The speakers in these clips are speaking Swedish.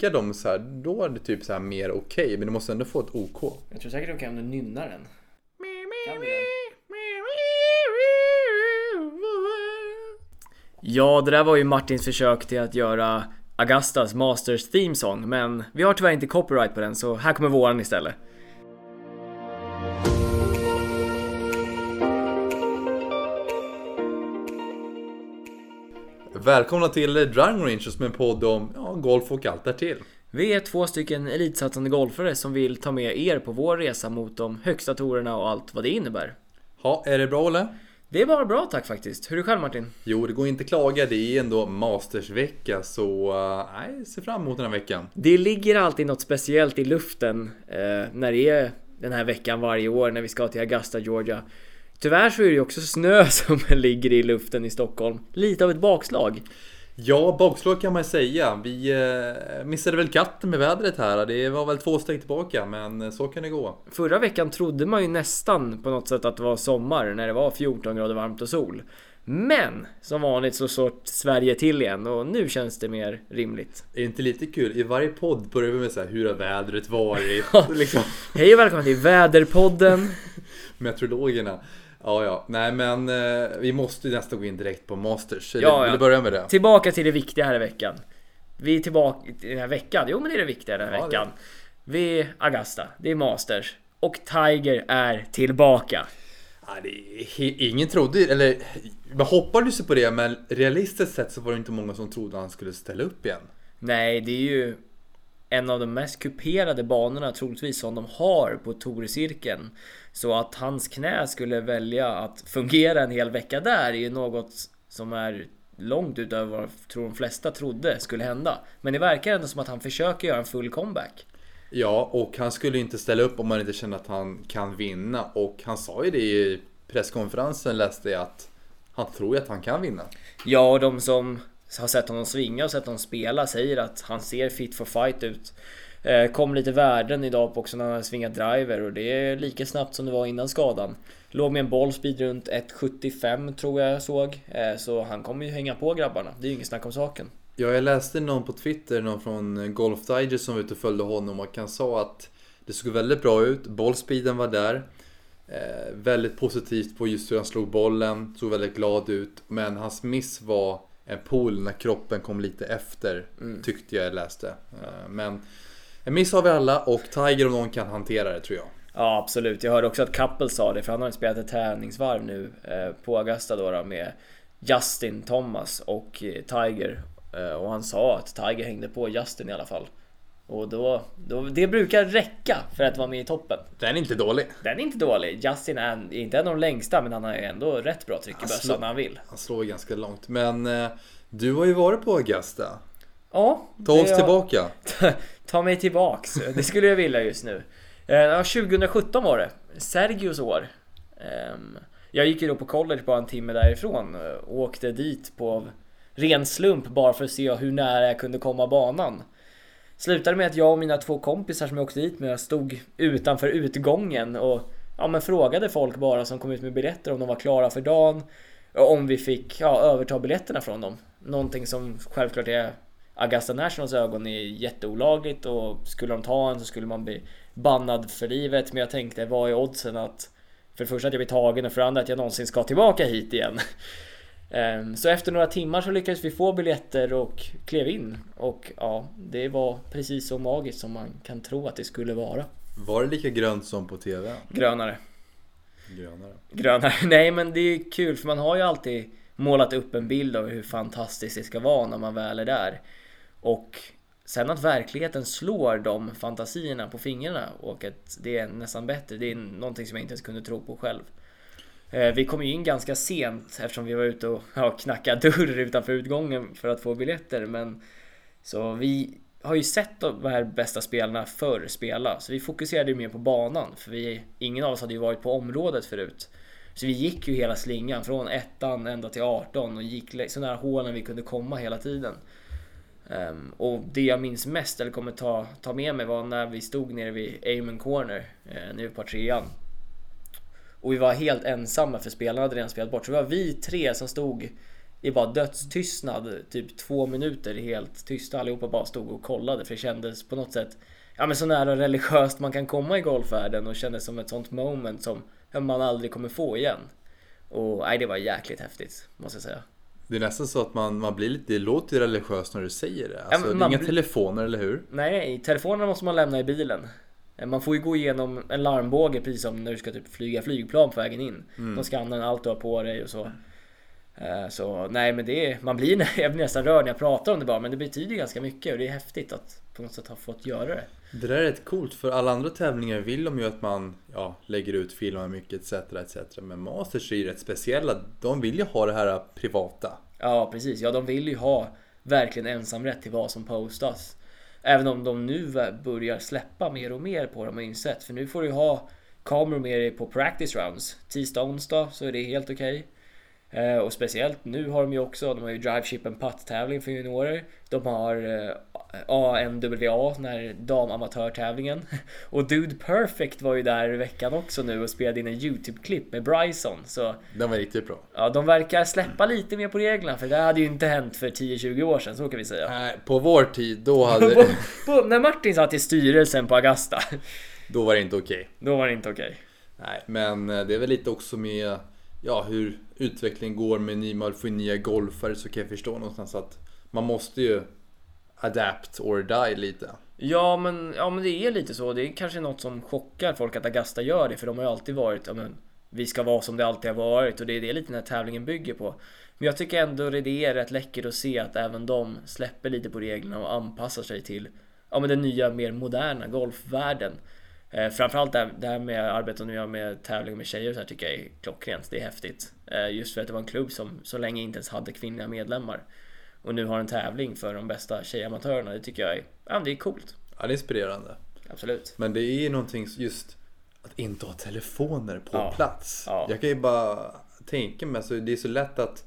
ranka dem så här, då är det typ så här mer okej. men du måste ändå få ett OK. Jag tror säkert de kan om du nynnar den. Kan du den? Ja, det där var ju Martins försök till att göra Augustas Masters Theme Song, men vi har tyvärr inte copyright på den så här kommer våran istället. Välkomna till Driving Range som är en podd om ja, golf och allt därtill. Vi är två stycken elitsatsande golfare som vill ta med er på vår resa mot de högsta torerna och allt vad det innebär. Ja, är det bra Olle? Det är bara bra tack faktiskt. Hur är det själv Martin? Jo, det går inte att klaga. Det är ändå Mastersvecka så uh, nej, se fram emot den här veckan. Det ligger alltid något speciellt i luften eh, när det är den här veckan varje år när vi ska till Augusta, Georgia. Tyvärr så är det ju också snö som ligger i luften i Stockholm. Lite av ett bakslag. Ja, bakslag kan man säga. Vi eh, missade väl katten med vädret här. Det var väl två steg tillbaka, men så kan det gå. Förra veckan trodde man ju nästan på något sätt att det var sommar när det var 14 grader varmt och sol. Men som vanligt så såg Sverige till igen och nu känns det mer rimligt. Är det inte lite kul? I varje podd börjar vi med så här, hur har vädret varit? liksom. Hej och välkommen till Väderpodden! Meteorologerna. Ja, ja. Nej, men eh, vi måste ju nästan gå in direkt på Masters. Eller, Ja, Vill du börja med det? Tillbaka till det viktiga här i veckan. Vi är tillbaka i den här veckan. Jo, men det är det viktiga den här Ja, det- veckan. Vi är Augusta, det är Masters och Tiger är tillbaka. Det he- ingen trodde eller man hoppades ju på det, men realistiskt sett så var det inte många som trodde han skulle ställa upp igen. Nej, det är ju en av de mest kuperade banorna troligtvis som de har på Tourcirkeln. Så att hans knä skulle välja att fungera en hel vecka där är ju något som är långt utöver vad jag tror de flesta trodde skulle hända. Men det verkar ändå som att han försöker göra en full comeback. Ja, och han skulle inte ställa upp om han inte kände att han kan vinna. Och han sa ju det i presskonferensen läste jag att han tror ju att han kan vinna. Ja, och de som har sett honom svinga och sett honom spela säger att han ser fit for fight ut. Eh, Kom lite värden idag på också när han svingat driver och det är lika snabbt som det var innan skadan. Låg med en bollspeed runt 1.75 tror jag jag såg. Eh, Så han kommer ju hänga på grabbarna. Det är ju inget snack om saken. Ja, jag läste någon på Twitter, någon från Golf Digest som var ute och följde honom och han sa att det såg väldigt bra ut. Bollspeeden var där. Eh, väldigt positivt på just hur han slog bollen. Såg väldigt glad ut. Men hans miss var en pool när kroppen kom lite efter. Tyckte jag läste. Eh, men en miss har vi alla och Tiger om någon kan hantera det tror jag. Ja absolut, jag hörde också att Couple sa det för han har spelat ett träningsvarv nu eh, på Augusta då, då med Justin Thomas och eh, Tiger. Eh, och han sa att Tiger hängde på Justin i alla fall. Och då, då, det brukar räcka för att vara med i toppen. Den är inte dålig. Den är inte dålig. Justin är inte en av de längsta men han har ändå rätt bra tryck i Han bössan när han vill. Han slår ganska långt. Men eh, du har ju varit på Augusta. Ja, Ta oss har- tillbaka. Ta mig tillbaks. Det skulle jag vilja just nu. Eh, Ja, 2017 var det. Sergios år. Ehm, Jag gick ju då på college bara en timme därifrån eh, och åkte dit på ren slump bara för att se hur nära jag kunde komma banan. Slutade med att jag och mina två kompisar som jag åkte dit med stod utanför utgången och ja, men frågade folk bara som kom ut med biljetter om de var klara för dagen. Och om vi fick ja, överta biljetterna från dem. Någonting som självklart är Augusta Nationals ögon är jätteolagligt och skulle de ta en så skulle man bli bannad för livet. Men jag tänkte, vad är oddsen att för det första att jag blir tagen och för det andra att jag någonsin ska tillbaka hit igen. Ehm, Så efter några timmar så lyckades vi få biljetter och klev in. Och ja, det var precis så magiskt som man kan tro att det skulle vara. Var det lika grönt som på TV? Grönare. Grönare. Grönare. Nej men det är kul för man har ju alltid målat upp en bild av hur fantastiskt det ska vara när man väl är där. Och sen att verkligheten slår de fantasierna på fingrarna och att det är nästan bättre. Det är någonting som jag inte ens kunde tro på själv. Eh, vi kom ju in ganska sent eftersom vi var ute och ja, knackade dörr utanför utgången för att få biljetter. Men så vi har ju sett de här bästa spelarna förr spela, så vi fokuserade ju mer på banan. För vi, ingen av oss hade ju varit på området förut. Så vi gick ju hela slingan från ettan ända till 18 och gick så nära hålen vi kunde komma hela tiden. Um, och det jag minns mest, eller kommer ta, ta med mig, var när vi stod nere vid Amen Corner, uh, nere på trean. Och vi var helt ensamma för spelarna hade redan spelat bort. Så det var vi tre som stod i bara dödstystnad, typ två minuter helt tysta. Allihopa bara stod och kollade för det kändes på något sätt ja, men så nära religiöst man kan komma i golfvärlden och kändes som ett sånt moment som man aldrig kommer få igen. Och nej, det var jäkligt häftigt måste jag säga. Det är nästan så att man, man blir lite, det låter ju religiöst när du säger det. Alltså, ja, det är inga bli... telefoner, eller hur? Nej, telefonerna måste man lämna i bilen. Man får ju gå igenom en larmbåge precis som när du ska typ flyga flygplan på vägen in. Mm. De skannar allt du har på dig och så. Eh, så nej men det är, man blir, jag blir nästan rörd när jag pratar om det bara men det betyder ganska mycket och det är häftigt att på något sätt ha fått göra det. Det där är rätt coolt för alla andra tävlingar vill de ju att man ja, lägger ut filmer mycket etc, etc. Men Masters är ju rätt speciella. De vill ju ha det här privata. Ja precis, ja de vill ju ha verkligen ensamrätt till vad som postas. Även om de nu börjar släppa mer och mer på dem har insett. För nu får du ha kameror med dig på practice rounds. Tisdag, onsdag så är det helt okej. Okay. Eh, och speciellt nu har de ju också, de har ju Drive Chip and Putt tävling för juniorer. De har eh, ANWA, den här damamatörtävlingen. Och Dude Perfect var ju där i veckan också nu och spelade in en YouTube-klipp med Bryson. Så, den var riktigt bra. Ja, de verkar släppa lite mer på reglerna för det hade ju inte hänt för 10-20 år sedan, så kan vi säga. Nej, på vår tid, då hade... på, på, när Martin satt i styrelsen på Augusta. Då var det inte okej. Okay. Då var det inte okej. Okay. Nej, men eh, det är väl lite också med ja, hur utvecklingen går med ny, man får nya golfare så kan jag förstå någonstans att man måste ju adapt or die lite. Ja men, ja men det är lite så. Det är kanske något som chockar folk att Augusta gör det för de har ju alltid varit ja, men, vi ska vara som det alltid har varit och det är det lite den här tävlingen bygger på. Men jag tycker ändå det är rätt läckert att se att även de släpper lite på reglerna och anpassar sig till ja, men den nya mer moderna golfvärlden. Eh, framförallt det, det här med arbetet nu gör med tävlingar med tjejer så här tycker jag är klockrent. Det är häftigt. Eh, just för att det var en klubb som så länge inte ens hade kvinnliga medlemmar. Och nu har en tävling för de bästa tjejamatörerna. Det tycker jag är, ja, det är coolt. Ja, det är inspirerande. Absolut. Men det är ju någonting just att inte ha telefoner på ja. plats. Ja. Jag kan ju bara tänka mig, alltså, det är så lätt att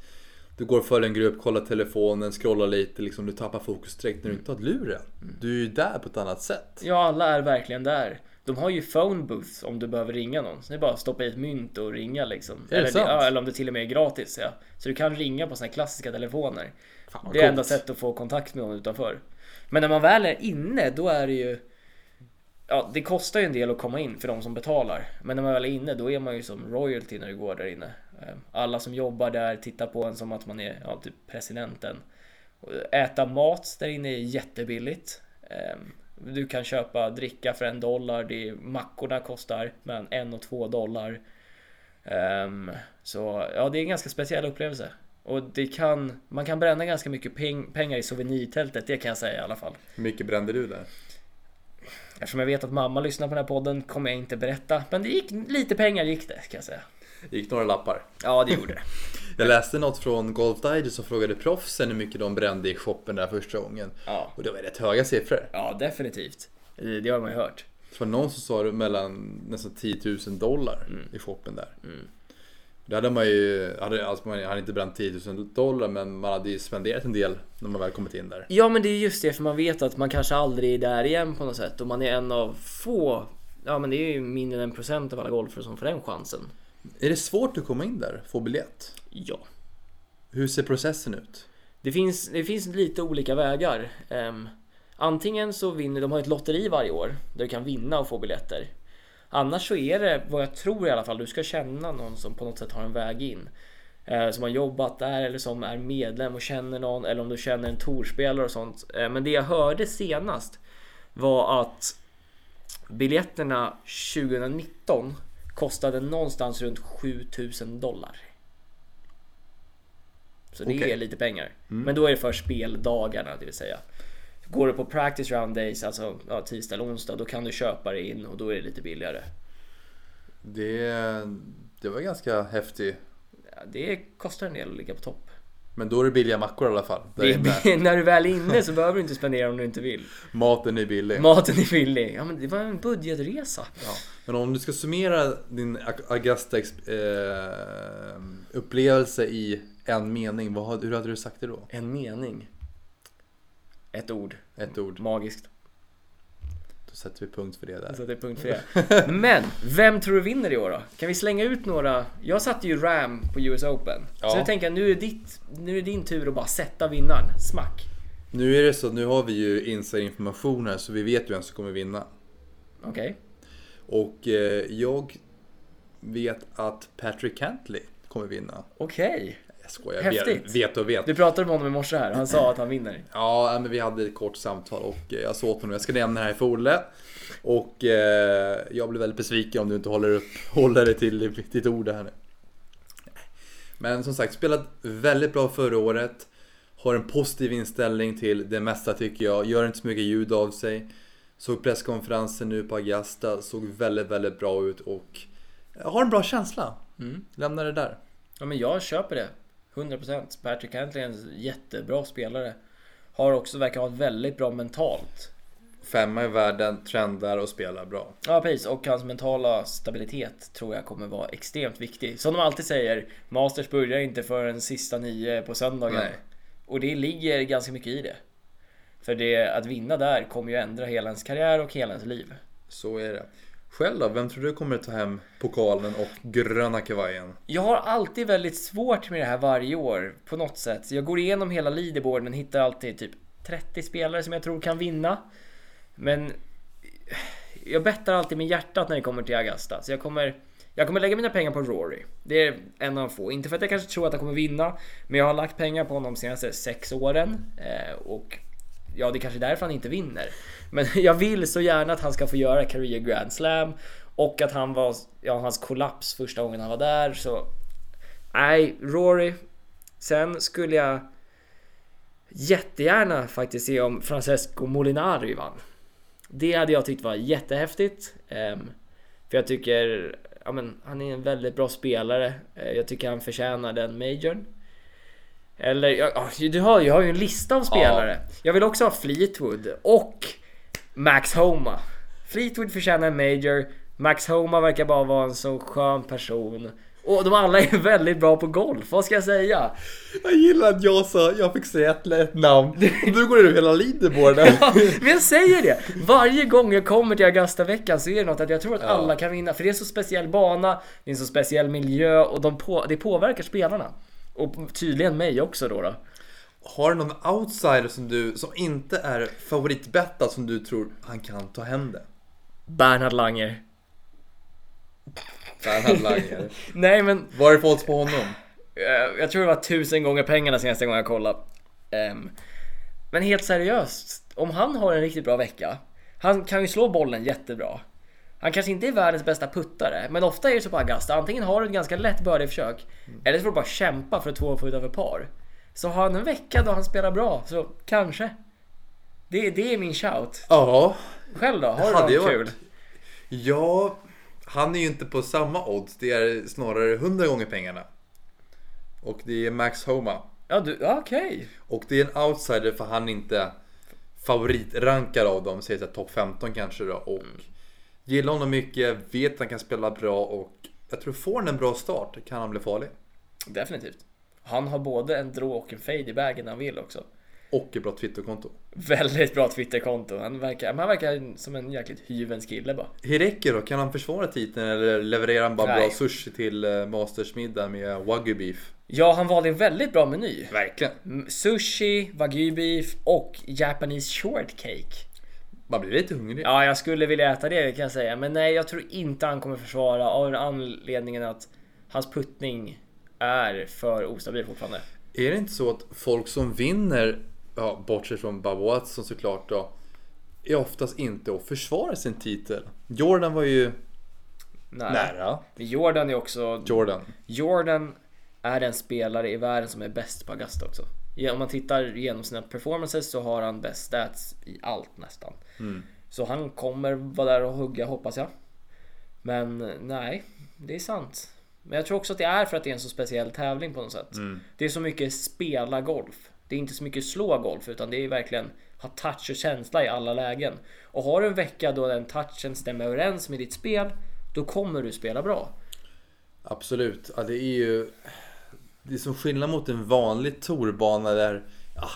du går för en grupp, kollar telefonen, scrollar lite, liksom, du tappar fokus direkt när du inte har luren. Mm. Du är ju där på ett annat sätt. Ja, alla är verkligen där. De har ju phone booths om du behöver ringa någon. Så det är bara att stoppa i ett mynt och ringa liksom. Är eller, sant? Ja, eller om det till och med är gratis. Ja. Så du kan ringa på såna här klassiska telefoner. Fan, det är enda sättet att få kontakt med någon utanför. Men när man väl är inne, då är det ju... Ja, det kostar ju en del att komma in för de som betalar. Men när man väl är inne, då är man ju som royalty när du går där inne. Ehm, alla som jobbar där tittar på en som att man är ja, typ presidenten. Äta mat där inne är jättebilligt. Du kan köpa dricka för en dollar. Det är, mackorna kostar mellan en och två dollar. Um, så ja, det är en ganska speciell upplevelse. Och det kan, man kan bränna ganska mycket peng, pengar i souvenirtältet, det kan jag säga i alla fall. Hur mycket brände du där? Eftersom jag vet att mamma lyssnar på den här podden kommer jag inte berätta. Men det gick lite pengar gick det kan jag säga. Det gick några lappar. Ja, det gjorde det. Jag läste något från Golf Digest som frågade proffsen hur mycket de brände i shoppen där första gången. Ja. Och det var rätt höga siffror. Ja, definitivt. Det har man ju hört. Det var någon som sa det mellan nästan 10 000 dollar mm. i shoppen där. Mm. Det hade man ju, hade, alltså man hade inte bränt 10 000 dollar men man hade ju spenderat en del när man väl kommit in där. Ja men det är just det för man vet att man kanske aldrig är där igen på något sätt och man är en av få, ja men det är ju mindre än en procent av alla golfare som får den chansen. Är det svårt att komma in där? Få biljett? Ja. Hur ser processen ut? Det finns, det finns lite olika vägar. Um, antingen så vinner, de har ett lotteri varje år där du kan vinna och få biljetter. Annars så är det, vad jag tror i alla fall, du ska känna någon som på något sätt har en väg in. Eh, som har jobbat där eller som är medlem och känner någon eller om du känner en torspelare och sånt. Eh, men det jag hörde senast var att biljetterna 2019 kostade någonstans runt 7000 dollar. Så det okay. är lite pengar. Mm. Men då är det för speldagarna, det vill säga. Går du på practice round days, alltså ja, tisdag eller onsdag, då kan du köpa det in och då är det lite billigare. Det, det var ganska häftigt. Ja, det kostar en del att ligga på topp. Men då är det billiga mackor i alla fall. när du väl är inne så behöver du inte spendera om du inte vill. Maten är billig. Maten är billig. Ja men det var en budgetresa. Ja. Men om du ska summera din Augusta eh, upplevelse i en mening. Vad, hur hade du sagt det då? En mening? Ett ord. Ett ord. Magiskt. Då sätter vi punkt för det där. Så det är punkt för det. Men, vem tror du vinner i år då? Kan vi slänga ut några? Jag satte ju Ram på US Open. Ja. Så jag tänker nu är, ditt, nu är det din tur att bara sätta vinnaren. Smack. Nu är det så nu har vi ju insider-information här så vi vet ju vem som kommer vinna. Okej. Och eh, jag vet att Patrick Cantley kommer vinna. Okej. Jag skojar, Häftigt. vet, och vet. Du pratade med honom i morse här. Han sa att han vinner. Ja, men vi hade ett kort samtal och eh, jag sa åt honom jag ska nämna det här för Olle. Och eh, jag blir väldigt besviken om du inte håller, upp, håller dig till ditt ord här nu. Men som sagt, spelat väldigt bra förra året. Har en positiv inställning till det mesta tycker jag. Gör inte så mycket ljud av sig. Såg presskonferensen nu på Augusta. Såg väldigt, väldigt bra ut och har en bra känsla. Mm. Lämnar det där. Ja men jag köper det. 100%. Patrick Cantley är en jättebra spelare. Har också, verkar ha väldigt bra mentalt. Femma i världen, trendar och spelar bra. Ja precis, och hans mentala stabilitet tror jag kommer vara extremt viktig. Som de alltid säger, Masters börjar inte förrän sista nio på söndagen. Nej. Och det ligger ganska mycket i det. För det, att vinna där kommer ju ändra hela ens karriär och hela ens liv. Så är det. Själv då? Vem tror du kommer ta hem pokalen och gröna kavajen? Jag har alltid väldigt svårt med det här varje år på något sätt. Jag går igenom hela leaderboarden och hittar alltid typ 30 spelare som jag tror kan vinna. Men jag bettar alltid med hjärtat när det kommer till Augusta. Så jag kommer, jag kommer lägga mina pengar på Rory. Det är en av få. Inte för att jag kanske tror att han kommer vinna, men jag har lagt pengar på honom de senaste sex åren. Eh, och ja, det är kanske är därför han inte vinner. Men jag vill så gärna att han ska få göra Career Grand Slam. Och att han var, ja, hans kollaps första gången han var där. Så nej, Rory. Sen skulle jag jättegärna faktiskt se om Francesco Molinari vann. Det hade jag tyckt var jättehäftigt. Ehm, för jag tycker, ja men han är en väldigt bra spelare. Eh, jag tycker han förtjänar den majorn. Eller, ja, ja, du har, jag har ju en lista av spelare. Jag vill också ha Fleetwood och Max Homa. Fleetwood förtjänar en major. Max Homa verkar bara vara en så skön person. Och de alla är väldigt bra på golf, vad ska jag säga? Jag gillar att jag sa, jag fick säga ett, ett namn. Du går ur hela leaderboarden. Ja, men jag säger det! Varje gång jag kommer till Augusta-veckan så är det något att jag tror att Ja. alla kan vinna. För det är så speciell bana, det är en så speciell miljö och de på, det påverkar spelarna. Och tydligen mig också då. då. Har du någon outsider som du, som inte är favoritbettad som du tror han kan ta hem det? Bernhard Langer. Bernhard Langer. Nej men, Vad är det för odds på honom? eh, jag tror det var tusen gånger pengarna senaste gången jag kollade. Ehm, men helt seriöst, om han har en riktigt bra vecka. Han kan ju slå bollen jättebra. Han kanske inte är världens bästa puttare, men ofta är det så på Augusta. Antingen har du ett ganska lätt birdie-försök, eller så får du bara kämpa för att två få utanför par. Så har han en vecka då han spelar bra, så kanske. Det, det är min shout. Ja, Själv då? Har du Hade något kul? varit- ja, han är ju inte på samma odds. Det är snarare 100 gånger pengarna. Och det är Max Homa. Ja, du, okej. Och det är en outsider för han är inte favoritrankad av dem. Såhär topp 15 kanske då. Och gillar honom mycket, vet att han kan spela bra och jag tror får han en bra start kan han bli farlig. Definitivt. Han har både en draw och en fade i vägen när han vill också. Och ett bra Twitterkonto. Väldigt bra Twitterkonto. Han verkar, han verkar som en jäkligt hyvens kille bara. Hideki då, kan han försvara titeln eller levererar han bara Nej. bra sushi till eh, Mastersmiddag med wagyu beef? Ja, han valde en väldigt bra meny. Verkligen. Sushi, wagyu beef och Japanese shortcake. Man blir lite hungrig. Ja, jag skulle vilja äta det kan jag säga. Men nej, jag tror inte han kommer försvara av den anledningen att hans puttning är för ostabil fortfarande. Är det inte så att folk som vinner, ja, bortsett från Bob Watson såklart då, är oftast inte att försvara sin titel? Jordan var ju Nej. nära. Jordan är också... Jordan. Jordan är den spelare i världen som är bäst på Augusta också. Om man tittar igenom sina performances så har han bäst stats i allt nästan. Så han kommer vara där och hugga hoppas jag. Men nej, det är sant. Men jag tror också att det är för att det är en så speciell tävling på något sätt. Det är så mycket spela golf. Det är inte så mycket slå golf utan det är verkligen ha touch och känsla i alla lägen. Och har du en vecka då den touchen stämmer överens med ditt spel, då kommer du spela bra. Absolut. Ja, det är ju... Det är som skillnad mot en vanlig torbana där... Ja,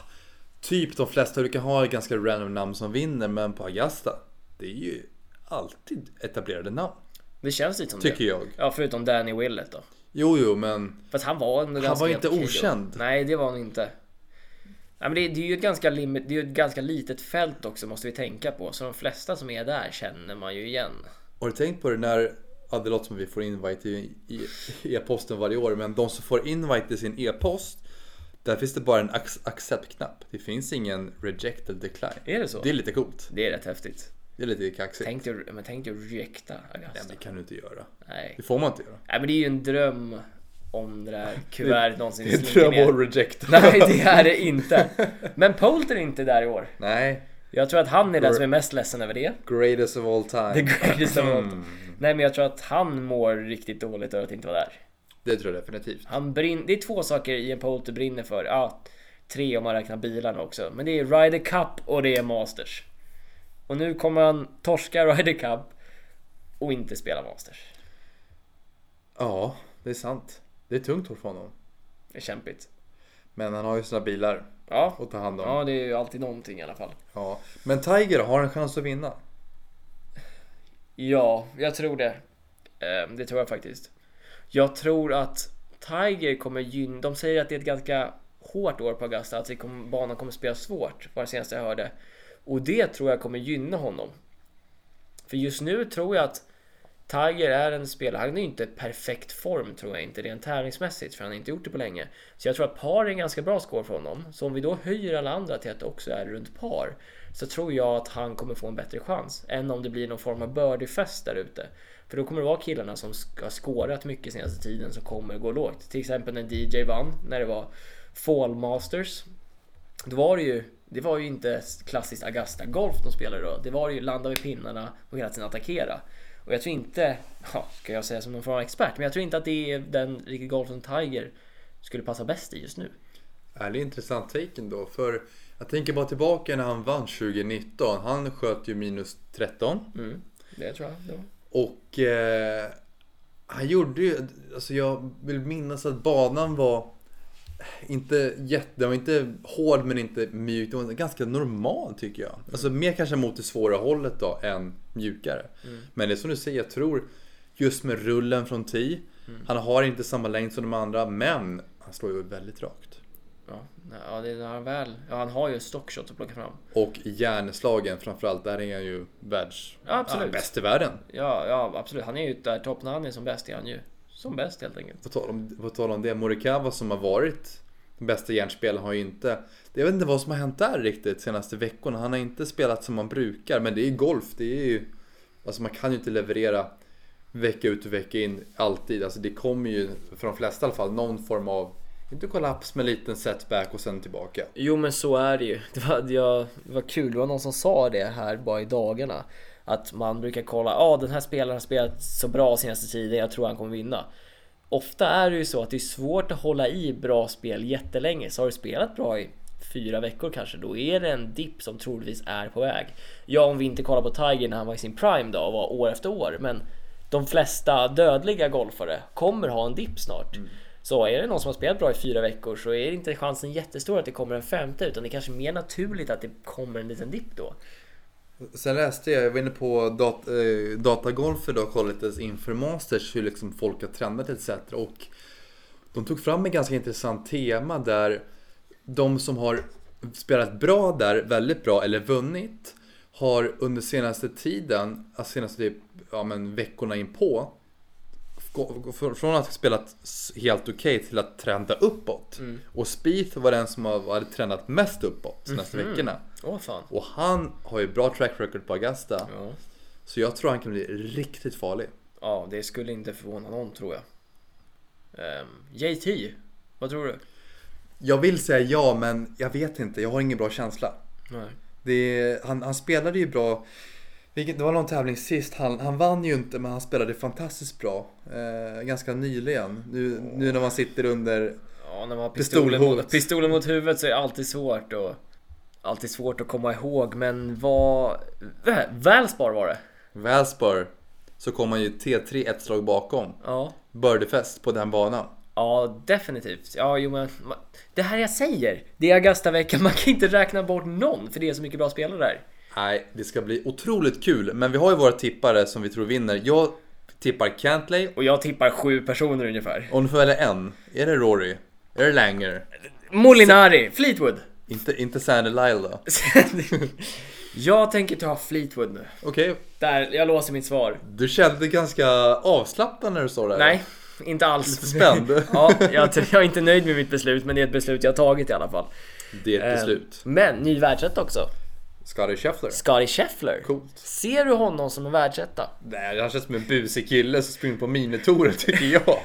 typ de flesta, du kan ha ganska random namn som vinner, men på Augusta. det är ju alltid etablerade namn. Det känns lite som Tycker det. jag. Ja, förutom Danny Willett då. Jo, jo, men Fast han var ändå ganska var inte okej då. okänd. Nej, det var han inte. Nej, men det, det är ju ett ganska, limit, det är ett ganska litet fält också måste vi tänka på. Så de flesta som är där känner man ju igen. har du tänkt på det när, ja det låter som att vi får invite i, e-posten varje år, men de som får invite i sin e-post, där finns det bara en ac- accept-knapp. Det finns ingen reject eller decline. Är det så? Det är lite coolt. Det är rätt häftigt. Det är lite kaxigt. Tänk dig, men tänk dig att rejecta Nej, Augusta. men det kan du inte göra. Nej. Det får man inte göra. Nej men det är ju en dröm om det där kuvertet någonsin Det är slinker dröm ner. att reject. Nej det är det inte. Men Poulter är inte där i år. Nej, Jag tror att han är den som är mest ledsen över det. greatest of all time. The greatest of all. Mm. Nej men jag tror att han mår riktigt dåligt över att inte vara där. Det tror jag definitivt. Han brin- det är två saker Ian Poulter brinner för. Ja, tre om man räknar bilarna också. Men det är Ryder Cup och det är Masters. Och nu kommer han torska Ryder Cup och inte spela Masters. Ja, det är sant. Det är tungt för honom. Det är kämpigt. Men han har ju sina bilar Ja, att ta hand om. ja det är ju alltid någonting i alla fall. Ja. Men Tiger har en chans att vinna. Ja, jag tror det. Ehm, det tror jag faktiskt. Jag tror att Tiger kommer gynna... De säger att det är ett ganska hårt år på Augusta, att det banan kommer spela svårt, var det senaste jag hörde. Och det tror jag kommer gynna honom. För just nu tror jag att Tiger är en spelare, han är ju inte i perfekt form tror jag inte rent tävlingsmässigt för han har inte gjort det på länge. Så jag tror att par är en ganska bra score för honom. Så om vi då höjer alla andra till att det också är runt par så tror jag att han kommer få en bättre chans än om det blir någon form av birdiefest där ute. För då kommer det vara killarna som har skårat mycket senaste tiden som kommer gå lågt. Till exempel när DJ vann, när det var Fall Masters. Då var det ju, det var ju inte klassiskt Augusta Golf de spelade då. Det var ju landa vid pinnarna och hela tiden attackera. Och jag tror inte, ja, ska jag säga som någon form av expert, men jag tror inte att det är den riktigt golf som Tiger skulle passa bäst i just nu. Ja, det är intressant take ändå. För jag tänker bara tillbaka när han vann 2019. Han sköt ju minus 13. Mm, det tror jag. Var. Och eh, han gjorde ju, alltså jag vill minnas att banan var inte jätte, den var inte hård men inte mjuk. Den var ganska normal tycker jag. Alltså mer kanske mot det svåra hållet då än mjukare. Men det är som du säger, jag tror just med rullen från tee. Han har inte samma längd som de andra men han slår ju väldigt rakt. Ja, ja, det är när han väl, ja, han har ju stockshot att plocka fram. Och hjärnslagen framförallt, där är han ju världs... Ja, absolut. bäst i världen. Ja, ja absolut. Han är ju där topp när han är som bäst är han ju. Som bäst helt enkelt. På tal om, på tal om det, Morikawa som har varit den bästa järnspelaren har ju inte... Jag vet inte vad som har hänt där riktigt senaste veckorna. Han har inte spelat som man brukar, men det är ju golf. Det är ju... Alltså man kan ju inte leverera vecka ut och vecka in alltid. Alltså det kommer ju, för de flesta i alla fall, någon form av... Inte kollaps, men liten setback och sen tillbaka. Jo men så är det ju. Det var, det var kul, det var någon som sa det här bara i dagarna. Att man brukar kolla, ja ah, den här spelaren har spelat så bra senaste tiden, jag tror han kommer vinna. Ofta är det ju så att det är svårt att hålla i bra spel jättelänge. Så har du spelat bra i fyra veckor kanske, då är det en dipp som troligtvis är på väg. Ja, om vi inte kollar på Tiger när han var i sin prime då och var år efter år, men de flesta dödliga golfare kommer ha en dipp snart. Så är det någon som har spelat bra i fyra veckor så är inte chansen jättestor att det kommer en femte utan det är kanske mer naturligt att det kommer en liten dipp då. Sen läste jag, jag var inne på dat, eh, Datagolf idag och kollade lite inför Masters hur liksom folk har trendat etc. Och de tog fram ett ganska intressant tema där de som har spelat bra där, väldigt bra eller vunnit har under senaste tiden, alltså senaste typ, ja, men veckorna in på från att ha spelat helt okej till att trenda uppåt. Och Spieth var den som har- hade trendat mest uppåt de senaste veckorna. Åh fan. Och han har ju bra track record på Augusta. Ja. Så jag tror han kan bli riktigt farlig. ja, det skulle inte förvåna någon tror jag. Um, JT, vad tror du? Jag vill säga ja, men jag vet inte. Jag har ingen bra känsla. Nej. Det, han, han spelade ju bra. Vilket, det var någon tävling sist. Han, han vann ju inte, men han spelade fantastiskt bra. Eh, ganska nyligen. Nu, nu när man sitter under... Ja, när man har pistolen mot, pistolen mot huvudet så är det alltid svårt och alltid svårt att komma ihåg. Men vad... Vä- Valspar var det. Valspar. Så kom han ju T3 ett slag bakom. Ja. Birdiefest på den banan. Ja, definitivt. Ja, jo, men, det här jag säger, det är Augusta-veckan, man kan inte räkna bort någon för det är så mycket bra spelare där. Nej, det ska bli otroligt kul. Men vi har ju våra tippare som vi tror vinner. Jag tippar Cantley. Och jag tippar sju personer ungefär. Om du får välja en. Är det Rory? Är det Langer? Molinari, Fleetwood. Inte, inte Sandy Lyle då? jag tänker ta Fleetwood nu. Okej, Där, jag låser mitt svar. du kände dig ganska avslappnad när du sa det. Nej, inte alls. Lite spänd. ja, jag, jag är inte nöjd med mitt beslut, men det är ett beslut jag har tagit i alla fall. Det är ett beslut. Men ny världsetta också. Scottie Scheffler. Scottie Scheffler. Coolt. Ser du honom som en världsetta? Nej, han känns som en busig kille som springer på minitorer tycker jag.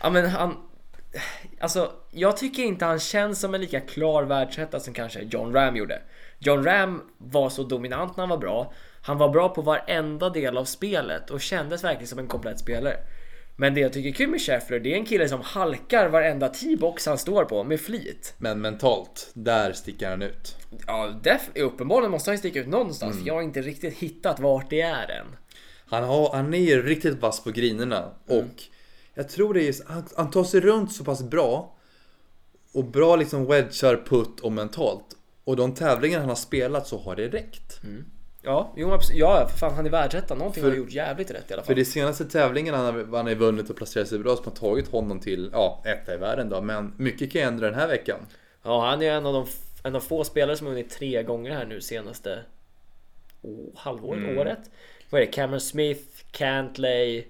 Ja men han... Alltså, jag tycker inte han känns som en lika klar världsetta som kanske John Ram gjorde. John Ram var så dominant när han var bra. Han var bra på varenda del av spelet och kändes verkligen som en komplett spelare. Men det jag tycker är kul med Scheffler, det är en kille som halkar varenda T-box han står på med flit. Men mentalt, där sticker han ut. Ja, def- uppenbarligen måste han sticka ut någonstans. Jag har inte riktigt hittat vart det är än. Han, har, han är ju riktigt vass på grinerna och jag tror det är han, han tar sig runt så pass bra och bra liksom wedgar, putt och mentalt. Och de tävlingar han har spelat så har det räckt. Ja, jo, absolut. ja för fan han är världsetta. Någonting För- har han gjort jävligt rätt i alla För fall. de senaste tävlingarna han har, vunnit och placerat sig bra som har tagit honom till, ja, etta i världen då. Men mycket kan ju ändra den här veckan. Ja, han är en av de en av få spelare som har vunnit tre gånger här nu senaste oh, halvåret, Mm. året. Vad är det? Cameron Smith, Cantley,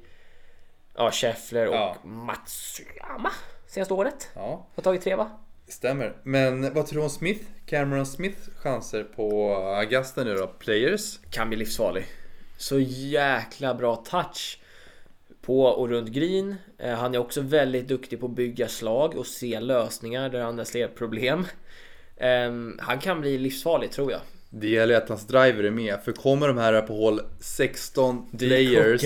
ja, Scheffler och Ja. Matsuyama senaste året. Ja, Har tagit tre va? Stämmer. Men vad tror du om Smith? Cameron Smith chanser på Augusta nu då? Players? Kan bli livsfarlig. Så jäkla bra touch på och runt green. Eh, Han är också väldigt duktig på att bygga slag och se lösningar där andra ser problem. Ehm, Han kan bli livsfarlig tror jag. Det gäller att hans driver är med. För kommer de här på hål 16 players,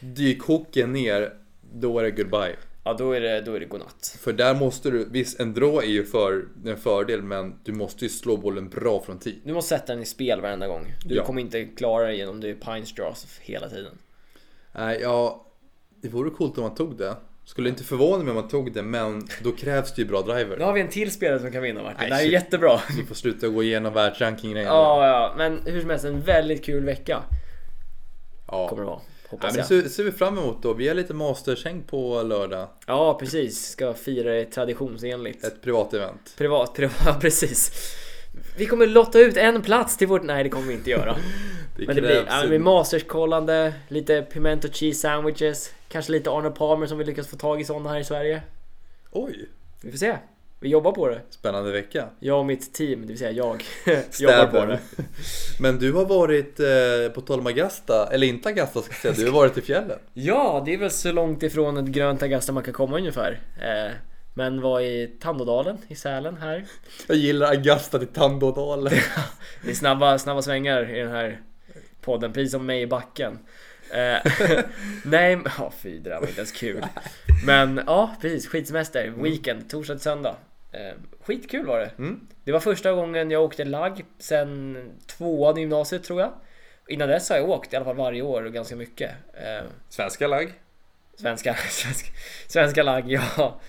dykhocken ner, då är det goodbye. Ja, då är det, då är det godnatt. För där måste du, visst en draw är ju för, en fördel men du måste ju slå bollen bra från tid. Du måste sätta den i spel varenda gång. Du Ja. kommer inte klara det genom det är Pines Draws hela tiden. Nej, ja, det vore coolt om man tog det. Skulle inte förvåna mig om man tog det men då krävs det ju bra Nu driver. har vi en till spelare som kan vinna Martin. Nej, det här är jättebra. Vi får sluta gå igenom världsrankingen. Ja, ja, men hur som helst en väldigt kul vecka ja. kommer det vara. Ja, men det ser, vi fram emot då. Vi har lite mastersäng på lördag. Ja, precis. Ska fira det traditionsenligt. Ett privat event. Privat, privat, precis. Vi kommer lotta ut en plats till vårt... Nej, det kommer vi inte göra. Det Men det blir, ja, Masters-kollande, lite pimento cheese sandwiches, kanske lite Arne Palmer som vi lyckas få tag i sådana här i Sverige. Oj, Vi får se. Vi jobbar på det. spännande vecka. Jag och mitt team, det vill säga jag, jobbar på det. Men du har varit eh, på Augusta, eller inte Augusta ska jag säga, du har varit i fjällen. Ja, det är väl så långt ifrån ett grönt Augusta man kan komma ungefär. Eh, men var i Tandådalen i Sälen här. Jag gillar Augusta till Tandådalen. Det är snabba, snabba svängar i den här podden, precis som mig i backen. Eh, nej, men- ja fy det där var inte ens kul. Men ja, precis, skitsemester, weekend, torsdag till söndag. Eh, skitkul var det. Mm. Det var första gången jag åkte lag sen tvåan i gymnasiet tror jag. Innan dess har jag åkt i alla fall varje år och ganska mycket. Eh, Svenska lag. Svenska, svenska, svenska lag, ja.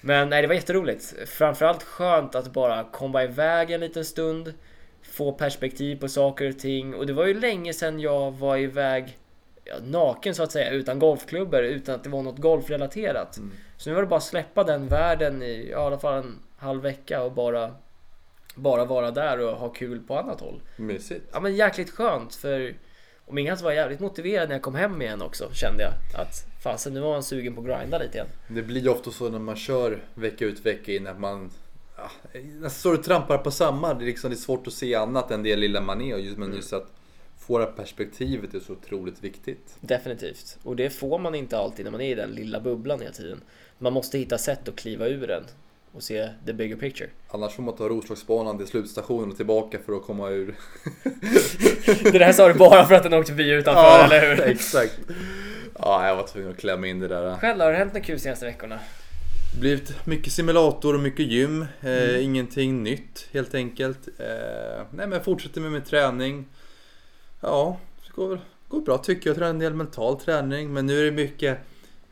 Men nej, det var jätteroligt. Framförallt skönt att bara komma iväg en liten stund. Få perspektiv på saker och ting. Och det var ju länge sedan jag var iväg ja, naken så att säga, utan golfklubbor, utan att det var något golfrelaterat. Mm. Så nu var det bara att släppa den världen i, ja, i alla fall en halv vecka och bara, bara vara där och ha kul på annat håll. Mysigt. Ja men jäkligt skönt för om inget var jävligt motiverad när jag kom hem igen också kände jag att fasen nu var man sugen på att grinda lite igen. Det blir ju ofta så när man kör vecka ut vecka in att man ja, nästan står och trampar på samma. Det är, liksom, det är svårt att se annat än det lilla man är. och Just, men just att få det här perspektivet är så otroligt viktigt. Definitivt. Och det får man inte alltid när man är i den lilla bubblan hela tiden. Man måste hitta sätt att kliva ur den och se the bigger picture. Annars får man ta Roslagsbanan till slutstationen och tillbaka för att komma ur. Det där sa du bara för att den åkte förbi utanför, eller hur? exakt. Ja, jag var tvungen att klämma in det där. Själv har det hänt något kul senaste veckorna? blivit mycket simulator och mycket gym. Eh, Ingenting nytt helt enkelt. Eh, nej men jag fortsätter med min träning. Ja, det går, går bra tycker jag. Jag tränar en del mental träning. Men nu är det mycket,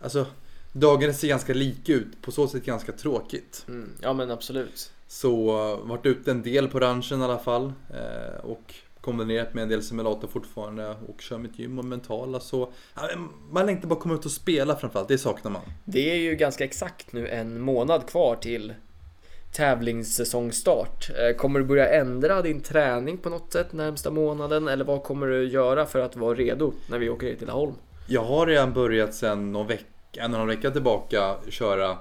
alltså dagarna ser ganska lika ut. På så sätt ganska tråkigt. Mm, ja men absolut. Så uh, varit ute en del på ranchen i alla fall. Eh, och kombinerat med en del simulator fortfarande och kör mitt gym och mentala så man längtar bara komma ut och spela framförallt, det saknar man. Det är ju ganska exakt nu en månad kvar till tävlingssäsongstart. Eh, Kommer du börja ändra din träning på något sätt närmsta månaden eller vad kommer du göra för att vara redo när vi åker till Laholm? Jag har redan börjat sedan någon vecka, en vecka tillbaka köra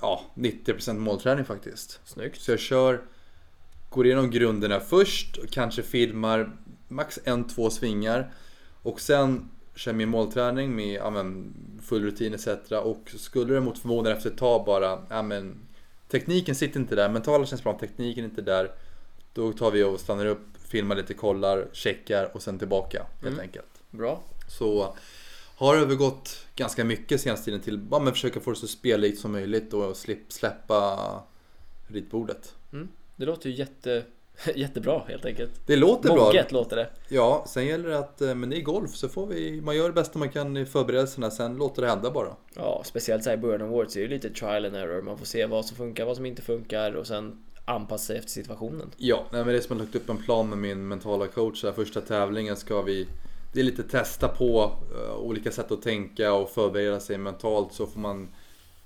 ja, 90% målträning faktiskt. Snyggt. Så jag kör, går igenom grunderna först, och kanske filmar max en, två svingar. Och sen kör min målträning med ja, men, full rutin etc. Och skulle det mot förmodan efter ett tag bara, ja, men, tekniken sitter inte där, mentala känns bra, tekniken är inte där. Då tar vi och stannar upp, filmar lite, kollar, checkar och sen tillbaka helt Mm. enkelt. Bra. Så har övergått ganska mycket senaste tiden till att försöka få det så spellikt som möjligt och slipp, släppa ritbordet. Det låter ju jätte, jättebra helt enkelt. Det låter bra. Moget låter det. Ja, sen gäller det att, eh, men det är golf så får vi, man gör det bästa man kan i förberedelserna, sen låter det hända bara. Ja, speciellt så här i början av året så är det lite trial and error. Man får se vad som funkar, vad som inte funkar och sen anpassa sig efter situationen. Ja, nej, men det är som att lagt upp en plan med min mentala coach. Här. Första tävlingen ska vi, det är lite testa på eh, olika sätt att tänka och förbereda sig mentalt så får man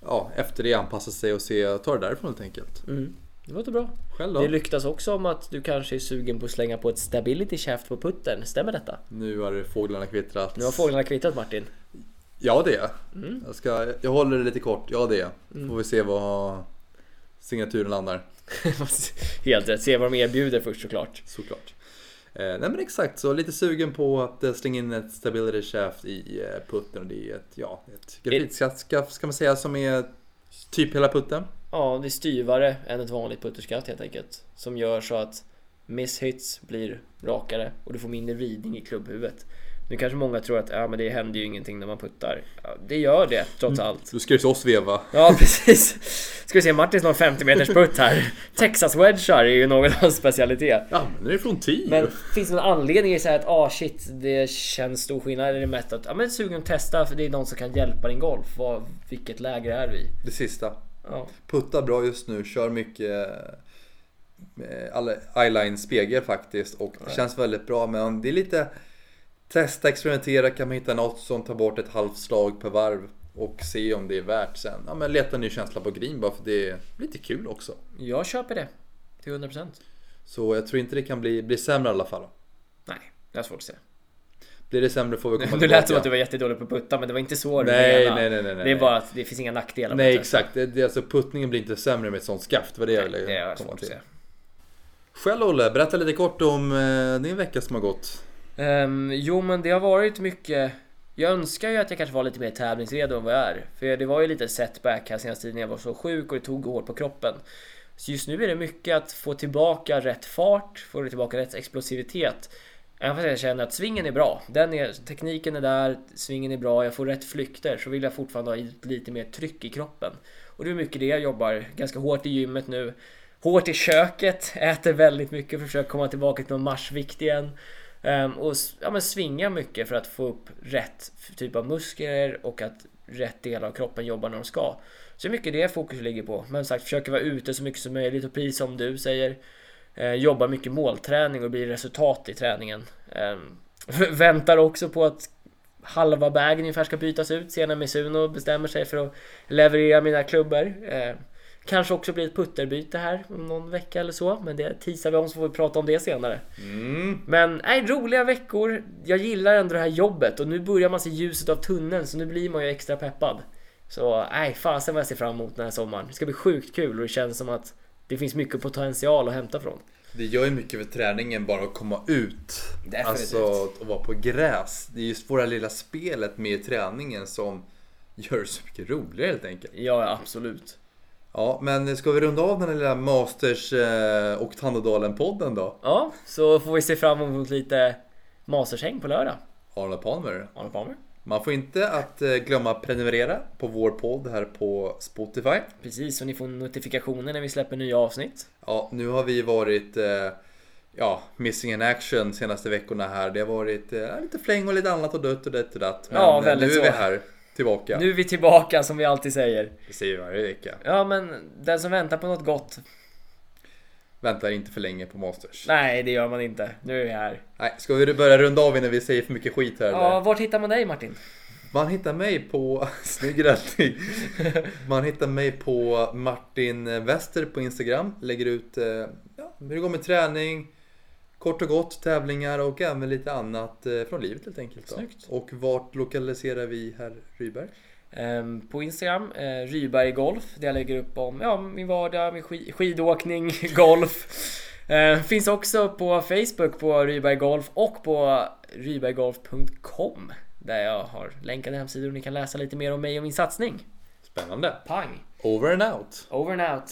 ja, efter det anpassa sig och se, ta det därifrån helt enkelt. Mm. Det låter bra. Själv då? Det lyktas också om att du kanske är sugen på att slänga på ett stability shaft på puttern. Stämmer detta? Nu har fåglarna kvittrat. Nu har fåglarna kvittrat Martin. Ja det är Mm. jag. Ska, jag håller det lite kort. Ja det är Får vi se vad signaturen landar. Helt rätt. Se vad de erbjuder först såklart. Såklart. Eh, nej men exakt, så lite sugen på att eh, slänga in ett stability shaft i eh, putten. Och det är ett, ja, ett grafitskaft ska man säga som är typ hela putten. Ja, det är styvare än ett vanligt putterskaft helt enkelt. Som gör så att misshits blir rakare och du får mindre ridning i klubbhuvudet. Nu kanske många tror att ja, men det händer ju ingenting när man puttar. Ja, det gör det trots allt. Du ska ju till oss veva. Ja precis. Ska vi se Martins någon 50 meters putt här. Texas wedgar är ju någon av hans specialitet. Ja men det är från 10. Men finns det någon anledning att säga att ah shit det känns stor skillnad? Är det mest att ja men sugen att testa för det är någon som kan hjälpa din golf? Vad, vilket läge är vi? Det sista. Ja. Puttar bra just nu, kör mycket alla eyeline spegel faktiskt och det känns väldigt bra men det är lite testa, experimentera, kan man hitta något som tar bort ett halvt slag per varv och se om det är värt sen. Ja men leta en ny känsla på green bara för det är lite kul också. Jag köper det. Till 100%. Så jag tror inte det kan bli, bli sämre i alla fall. Nej, det är svårt att säga. Blir det sämre får vi komma Du lät som att du var jättedålig på att putta men det var inte så du Nej, menade. nej, nej, nej, Det är nej. bara att det finns inga nackdelar Nej exakt, det, det, alltså puttningen blir inte sämre med ett sånt skaft. Det var det jag Det ville är komma svårt att till. säga. Själv Olle, berätta lite kort om eh, din vecka som har gått. Um, jo men det har varit mycket Jag önskar ju att jag kanske var lite mer tävlingsredo än vad jag är. För det var ju lite setback här senaste tiden när jag var så sjuk och det tog hårt på kroppen. Så just nu är det mycket att få tillbaka rätt fart, få tillbaka rätt explosivitet. Även fast jag känner att svingen är bra, den är, tekniken är där, svingen är bra, jag får rätt flykter så vill jag fortfarande ha lite mer tryck i kroppen. Och det är mycket det jag jobbar ganska hårt i gymmet nu. Hårt i köket, äter väldigt mycket, försöker komma tillbaka till någon marsvikt igen. Ehm, och ja, men svinga mycket för att få upp rätt typ av muskler och att rätt delar av kroppen jobbar när de ska. Så det är mycket det fokus ligger på. Men som sagt, försöka vara ute så mycket som möjligt och precis som du säger eh, jobba mycket målträning och bli resultat i träningen. Ehm, väntar också på att halva bagen ungefär ska bytas ut sen när Mizuno bestämmer sig för att leverera mina klubbor. Eh, kanske också blir ett putterbyte här om någon vecka eller så, men det teasar vi om så får vi prata om det senare. Mm. Men nej, roliga veckor. Jag gillar ändå det här jobbet och nu börjar man se ljuset av tunneln så nu blir man ju extra peppad. Så nej, fasen vad jag ser fram emot den här sommaren. Det ska bli sjukt kul och det känns som att det finns mycket potential att hämta från. Det gör ju mycket för träningen bara att komma ut. Definitivt. Alltså att vara på gräs. Det är just våra lilla spelet med träningen som gör det så mycket roligare helt enkelt. Ja, absolut. Ja, men ska vi runda av den här lilla Masters eh, och Tandådalen-podden då? Ja, så får vi se fram emot lite Mastershäng på lördag. Arnold Palmer. Arne Palmer. Man får inte att eh, glömma prenumerera på vår podd här på Spotify. Precis, så ni får notifikationer när vi släpper nya avsnitt. Ja, nu har vi varit eh, ja, missing in action senaste veckorna här. Det har varit lite fläng och lite annat och dött och det och datt. Men Ja, väldigt nu är vi här tillbaka. Nu är vi tillbaka som vi alltid säger. Det säger vi varje vecka. Ja, men den som väntar på något gott. väntar inte för länge på Masters. Nej, det gör man inte. Nu är vi här. Nej, ska vi börja runda av innan vi säger för mycket skit här? Ja, eller? vart hittar man dig Martin? Man hittar mig på, snygg rättning. Man hittar mig på Martin Wester på Instagram. Lägger ut eh, ja, hur det går med träning, kort och gott tävlingar och även lite annat eh, från livet helt enkelt. Då. Snyggt. Och vart lokaliserar vi herr Ryberg? Ehm, På Instagram, eh, Ryberg Golf, där jag lägger upp om ja, min vardag med sk- skidåkning, golf. Eh, Finns också på Facebook på Ryberg Golf och på ryberggolf.com där jag har länkade hemsidor och ni kan läsa lite mer om mig och min satsning. Spännande. Pang! Over and out. Over and out!